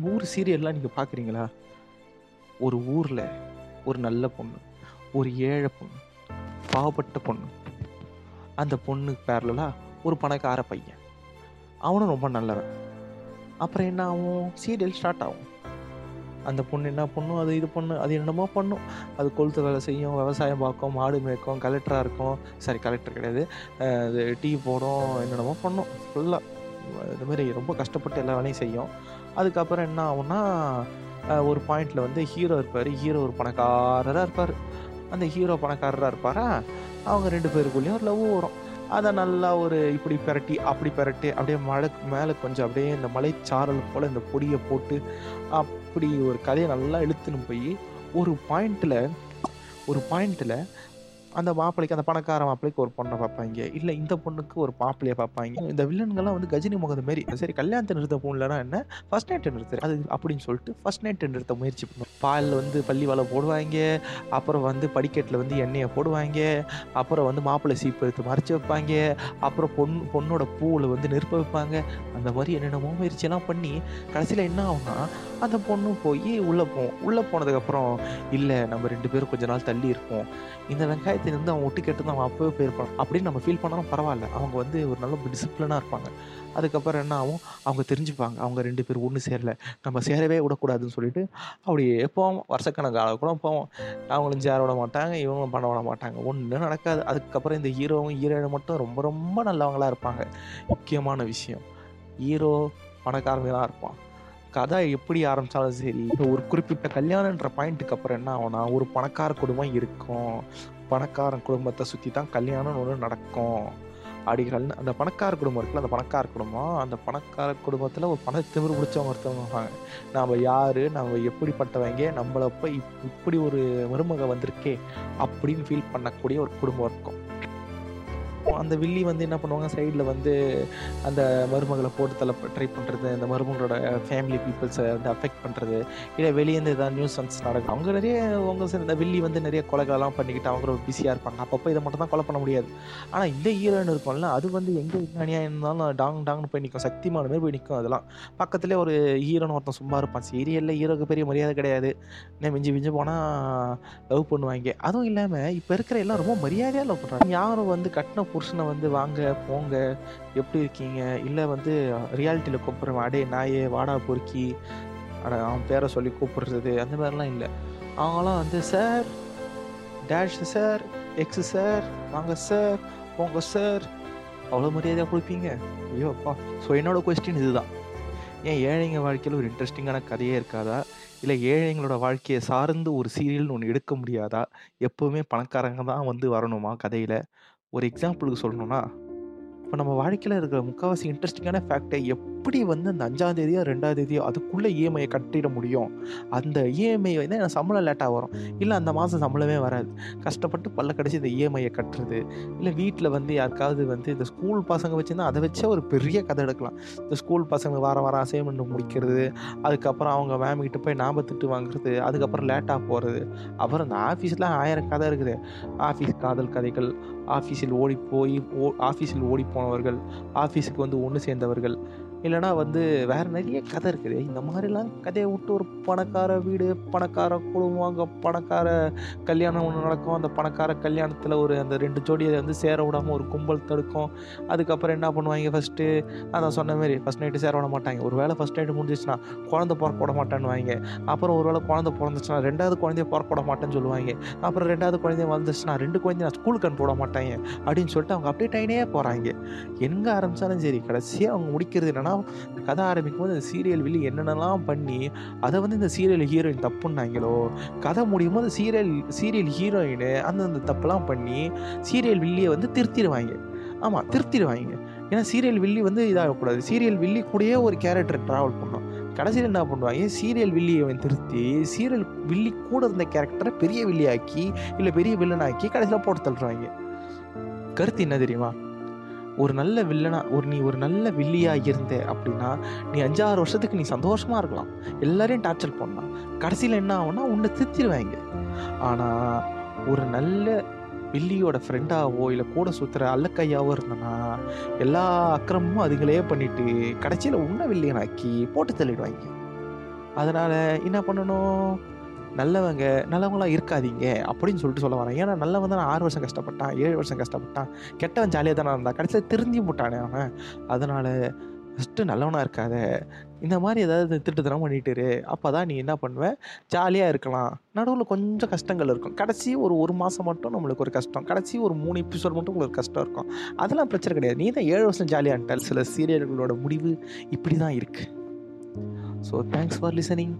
நம்ம ஊர் சீரியல்லாம் நீங்கள் பார்க்குறீங்களா ஒரு ஊரில் ஒரு நல்ல பொண்ணு ஒரு ஏழை பொண்ணு பாவப்பட்ட பொண்ணு. அந்த பொண்ணுக்கு பேரலாம் ஒரு பணக்கார பையன். அவனும் ரொம்ப நல்லவன். அப்புறம் என்ன ஆகும்? சீரியல் ஸ்டார்ட் ஆகும். அந்த பொண்ணு என்ன பண்ணும்? அது இது பண்ணும். அது என்னமோ பண்ணும். அது கொளுத்து வேலை செய்யும். விவசாயம் பார்க்கும். மாடு மேய்க்கும். கலெக்டராக இருக்கும். சாரி கலெக்டர் கிடையாது. அது டீ போடும். என்னென்னமோ பண்ணும். ஃபுல்லாக இது மாதிரி ரொம்ப கஷ்டப்பட்டு எல்லா வேலையும் செய்யும். அதுக்கப்புறம் என்ன ஆகும்னா ஒரு பாயிண்டில் வந்து ஹீரோ இருப்பார். ஹீரோ ஒரு பணக்காரராக இருப்பார். அந்த ஹீரோ பணக்காரராக இருப்பாரா? அவங்க ரெண்டு பேருக்குள்ளேயும் ஒரு லவ் வரும். அதை நல்லா ஒரு இப்படி பெரட்டி அப்படி பெரட்டி அப்படியே மழை மேலே கொஞ்சம் அப்படியே இந்த மலைச்சாரல் போல் இந்த பொடியை போட்டு அப்படி ஒரு கதையை நல்லா இழுத்துன்னு போய் ஒரு பாயிண்டில் ஒரு பாயிண்டில் அந்த மாப்பிள்ளைக்கு அந்த பணக்கார மாப்பிள்ளைக்கு ஒரு பொண்ணை பார்ப்பாங்க. இல்லை இந்த பொண்ணுக்கு ஒரு மாப்பிளையை பார்ப்பாங்க. இந்த வில்லன்கள்லாம் வந்து கஜினி முகது மாரி சரி கல்யாணத்தை நிறுத்த போகலன்னா என்ன? ஃபர்ஸ்ட் நைட்டை நிறுத்துற அது அப்படின்னு சொல்லிட்டு ஃபர்ஸ்ட் நைட்டை நிறுத்த முயற்சி பண்ணுவோம். பாலில் வந்து பள்ளி வலை போடுவாங்க. அப்புறம் வந்து படிக்கட்டில் வந்து எண்ணெயை போடுவாங்க. அப்புறம் வந்து மாப்பிள்ளை சீப்பு எடுத்து மறைச்சி வைப்பாங்க. அப்புறம் பொண் பொண்ணோட பூவில் வந்து நெருப்ப வைப்பாங்க. அந்த மாதிரி என்னென்னமோ முயற்சியெல்லாம் பண்ணி கடைசியில் என்ன ஆகும்னா அந்த பொண்ணும் போய் உள்ளே போவோம் உள்ளே போனதுக்கப்புறம் இல்லை நம்ம ரெண்டு பேரும் கொஞ்ச நாள் தள்ளி இருப்போம் இந்த வெங்காயத்தை வந்து அவன் ஒட்டு கேட்டு தான் அவன் அப்பவே போயிருப்பான் அப்படின்னு நம்ம ஃபீல் பண்ணாலும் பரவாயில்ல. அவங்க வந்து ஒரு நல்ல டிசிப்ளினாக இருப்பாங்க. அதுக்கப்புறம் என்ன ஆகும்? அவங்க தெரிஞ்சுப்பாங்க. அவங்க ரெண்டு பேரும் ஒன்று சேரல. நம்ம சேரவே விடக்கூடாதுன்னு சொல்லிட்டு அப்படியே போவோம் வருஷக்கணக்காக கூட போவோம். அவங்களும் சேர விட மாட்டாங்க. இவங்களும் பண்ண விட மாட்டாங்க. ஒன்றும் நடக்காது. அதுக்கப்புறம் இந்த ஹீரோவும் ஹீரோயினும் மட்டும் ரொம்ப ரொம்ப நல்லவங்களாக இருப்பாங்க. முக்கியமான விஷயம். ஹீரோ பணக்காரங்களாக இருப்பான். கதை எப்படி ஆரம்பித்தாலும் சரி இப்போ ஒரு குறிப்பிட்ட கல்யாணன்ற பாயிண்ட்டுக்கு அப்புறம் என்ன ஆகும்னா ஒரு பணக்கார குடும்பம் இருக்கும். பணக்கார குடும்பத்தை சுற்றி தான் கல்யாணம்னு ஒன்று நடக்கும். அப்படிங்கிற அந்த பணக்கார குடும்பம் இருக்குல்ல அந்த பணக்கார குடும்பம் அந்த பணக்கார குடும்பத்தில் ஒரு பண திமிர் பிடிச்சவங்க ஒருத்தவங்க இருப்பாங்க. நாம் யார் நம்ம எப்படிப்பட்டவங்க நம்மளை போய் இப்- இப்படி ஒரு மருமக வந்திருக்கே அப்படின்னு ஃபீல் பண்ணக்கூடிய ஒரு குடும்பம் இருக்கும். அந்த வில்லி வந்து என்ன பண்ணுவாங்க? சைடில் வந்து அந்த மருமகளை போட்டு தள்ள ட்ரை பண்ணுறது அந்த மருமகளோட ஃபேமிலி பீப்புள்ஸை வந்து அஃபெக்ட் பண்ணுறது இல்லை வெளியேருந்து ஏதாவது நியூஸ் நடக்கும் அவங்க நிறைய அவங்க இந்த வில்லி வந்து நிறைய கொலைகளெல்லாம் பண்ணிக்கிட்டு அவங்க ரொம்ப பிஸியாக இருப்பாங்க. அப்பப்போ இதை மட்டும் தான் கொலை பண்ண முடியாது. ஆனால் இந்த ஹீரோயின் இருக்கும்ல அது வந்து எங்கே விஞ்ஞானியாக இருந்தாலும் டாங் டாங்னு போய் நிற்கும் சக்திமான மாதிரி போய் நிற்கும் அதெல்லாம். பக்கத்துலேயே ஒரு ஹீரோன்னு ஒருத்தன் சும்மா இருப்பான். சீரியலில் ஹீரோக்கு பெரிய மரியாதை கிடையாது. இன்னும் மிஞ்சி மிஞ்சி போனால் லவ் பண்ணுவாங்க. அதுவும் இல்லாமல் இப்போ இருக்கிற எல்லாம் ரொம்ப மரியாதையாக லவ் பண்ணுறாங்க யாரும் வந்து கட்டின புருஷனை வந்து வாங்க போங்க எப்படி இருக்கீங்க? இல்லை வந்து ரியாலிட்டியில் கூப்பிட்றவன் அடே நாயே வாடா பொறுக்கி அட அவன் பேரை சொல்லி கூப்பிடுறது அந்த மாதிரிலாம் இல்லை. அவங்களாம் வந்து sir dash sir X sir வாங்க சார் போங்க சார். அவ்வளோ மரியாதையாக கொடுப்பீங்க? ஐயோ அப்பா. ஸோ என்னோட கொஸ்டின் இதுதான். ஏன் ஏழைங்க வாழ்க்கையில் ஒரு இன்ட்ரெஸ்டிங்கான கதையே இருக்காதா? இல்லை ஏழைங்களோட வாழ்க்கையை சார்ந்து ஒரு சீரியல்னு ஒன்று எடுக்க முடியாதா? எப்போவுமே பணக்காரங்க தான் வந்து வரணுமா கதையில்? ஒரு எக்ஸாம்பிளுக்கு சொல்லணும்னா இப்போ நம்ம வாழ்க்கையில் இருக்கிற முக்கால்வாசி இன்ட்ரெஸ்டிங்கான ஃபேக்டை எப்படி வந்து அந்த அஞ்சாம் தேதியோ ரெண்டாம் தேதியோ அதுக்குள்ளே இஎம்ஐயை கட்டிட முடியும்? அந்த இஎம்ஐ வந்து எனக்கு சம்பளம் லேட்டாக வரும். இல்லை அந்த மாதம் சம்பளமே வராது. கஷ்டப்பட்டு பல்ல கடிச்சு இந்த இஎம்ஐயை கட்டுறது. இல்லை வீட்டில் வந்து யாருக்காவது வந்து இந்த ஸ்கூல் பசங்க வச்சுருந்தா அதை வச்சே ஒரு பெரிய கதை எடுக்கலாம். இந்த ஸ்கூல் பசங்க வார வாரம் அசைன்மெண்ட் முடிக்கிறது. அதுக்கப்புறம் அவங்க மேம் கிட்ட போய் நாம திட்டு வாங்குறது. அதுக்கப்புறம் லேட்டாக போகிறது அப்புறம் இந்த ஆஃபீஸில் ஆயிரம் கதை இருக்குது. ஆஃபீஸ் காதல் கதைகள் ஆஃபீஸில் ஓடி போய் ஓ ஆஃபீஸில் ஓடி போனவர்கள் ஆஃபீஸுக்கு வந்து ஒன்று சேர்ந்தவர்கள். இல்லைனா வந்து வேறு நிறைய கதை இருக்குது. இந்த மாதிரிலாம் கதையை விட்டு ஒரு பணக்கார வீடு பணக்கார குடும்பம் அங்கே பணக்கார கல்யாணம் ஒன்று நடக்கும். அந்த பணக்கார கல்யாணத்தில் ஒரு அந்த ரெண்டு ஜோடியை வந்து சேர விடாமல் ஒரு கும்பல் தடுக்கும். அதுக்கப்புறம் என்ன பண்ணுவாங்க ஃபஸ்ட்டு அதான் சொன்ன மாதிரி ஃபஸ்ட் நைட்டு சேர விட மாட்டாங்க. ஒரு வேளை ஃபஸ்ட் நைட்டு முடிஞ்சிச்சுன்னா குழந்தை பிறக்க விட மாட்டேன்னு வாங்க. அப்புறம் ஒரு வேளை குழந்தை பிறந்துச்சுன்னா ரெண்டாவது குழந்தைய பிறக்க விட மாட்டேன்னு சொல்லுவாங்க. அப்புறம் ரெண்டாவது குழந்தைய வந்துச்சுன்னா ரெண்டு குழந்தைய நான் ஸ்கூலுக்கு அனுப்பி விட மாட்டாங்க. அப்படின்னு சொல்லிட்டு அவங்க அப்டேட் ஆகினே போகிறாங்க எங்கே ஆரம்பித்தாலும் சரி கடைசியாக அவங்க முடிக்கிறது என்னென்னா கதை ஆரம்பிக்கும் போது அந்த சீரியல் வில்லி என்னென்னலாம் பண்ணி அதை வந்து இந்த சீரியல் ஹீரோயின் தப்புன்னாங்களோ கதை முடியும் போது சீரியல் சீரியல் ஹீரோயின் அந்தந்த தப்புலாம் பண்ணி சீரியல் வில்லியை வந்து திருத்திடுவாங்க. ஆமாம் திருத்திடுவாங்க. ஏன்னா சீரியல் வில்லி வந்து இதாகக்கூடாது. சீரியல் வில்லி கூடயே ஒரு கேரக்டர் ட்ராவல் பண்ணும் கடைசியில் என்ன பண்ணுவாங்க? சீரியல் வில்லியை அவன் திருத்தி சீரியல் வில்லி கூட இருந்த கேரக்டரை பெரிய வில்லியாக்கி இல்லை பெரிய வில்லனாக்கி கடைசியில் போட்டு தள்ளுறாங்க கருத்து என்ன தெரியுமா? ஒரு நல்ல வில்லனா ஒரு நீ ஒரு நல்ல வில்லியாக இருந்த அப்படின்னா நீ அஞ்சாறு வருஷத்துக்கு நீ சந்தோஷமாக இருக்கலாம். எல்லாரையும் டார்ச்சர் பண்ணலாம். கடைசியில் என்ன ஆகும்னா உன்னை திருத்திடுவாங்க ஆனால் ஒரு நல்ல வில்லியோட ஃப்ரெண்டாவோ இல்லை கூட சுற்றுற அல்லக்கையாவோ இருந்தனா எல்லா அக்கிரமும் அதுகளே பண்ணிவிட்டு கடைசியில் உன்ன வில்லியனாக்கி போட்டு தள்ளிடுவாங்க அதனால் என்ன பண்ணணும்? நல்லவங்க நல்லவங்களாம் இருக்காதீங்க அப்படின்னு சொல்லிட்டு சொல்ல வரேன். ஏன்னா நல்லவன் தான் ஆறு வருஷம் கஷ்டப்பட்டான் ஏழு வருஷம் கஷ்டப்பட்டான். கெட்டவன் ஜாலியாக தானே இருந்தான். கடைசியில் திருந்தி போட்டானே அவன். அதனால் ஃபஸ்ட்டு நல்லவனாக இருக்காத. இந்த மாதிரி ஏதாவது திட்டுத்தனம் பண்ணிட்டுரு அப்போ தான் நீ என்ன பண்ணுவேன் ஜாலியாக இருக்கலாம். நடுவில் கொஞ்சம் கஷ்டங்கள் இருக்கும். கடைசி ஒரு ஒரு மாதம் மட்டும் நம்மளுக்கு ஒரு கஷ்டம். கடைசி ஒரு மூணு எபிசோட் மட்டும் உங்களுக்கு கஷ்டம் இருக்கும். அதெல்லாம் பிரச்சனை கிடையாது. நீ தான் ஏழு வருஷம் ஜாலியாகிட்டால் சில சீரியல்களோட முடிவு இப்படி தான் இருக்குது ஸோ தேங்க்ஸ் ஃபார் லிசனிங்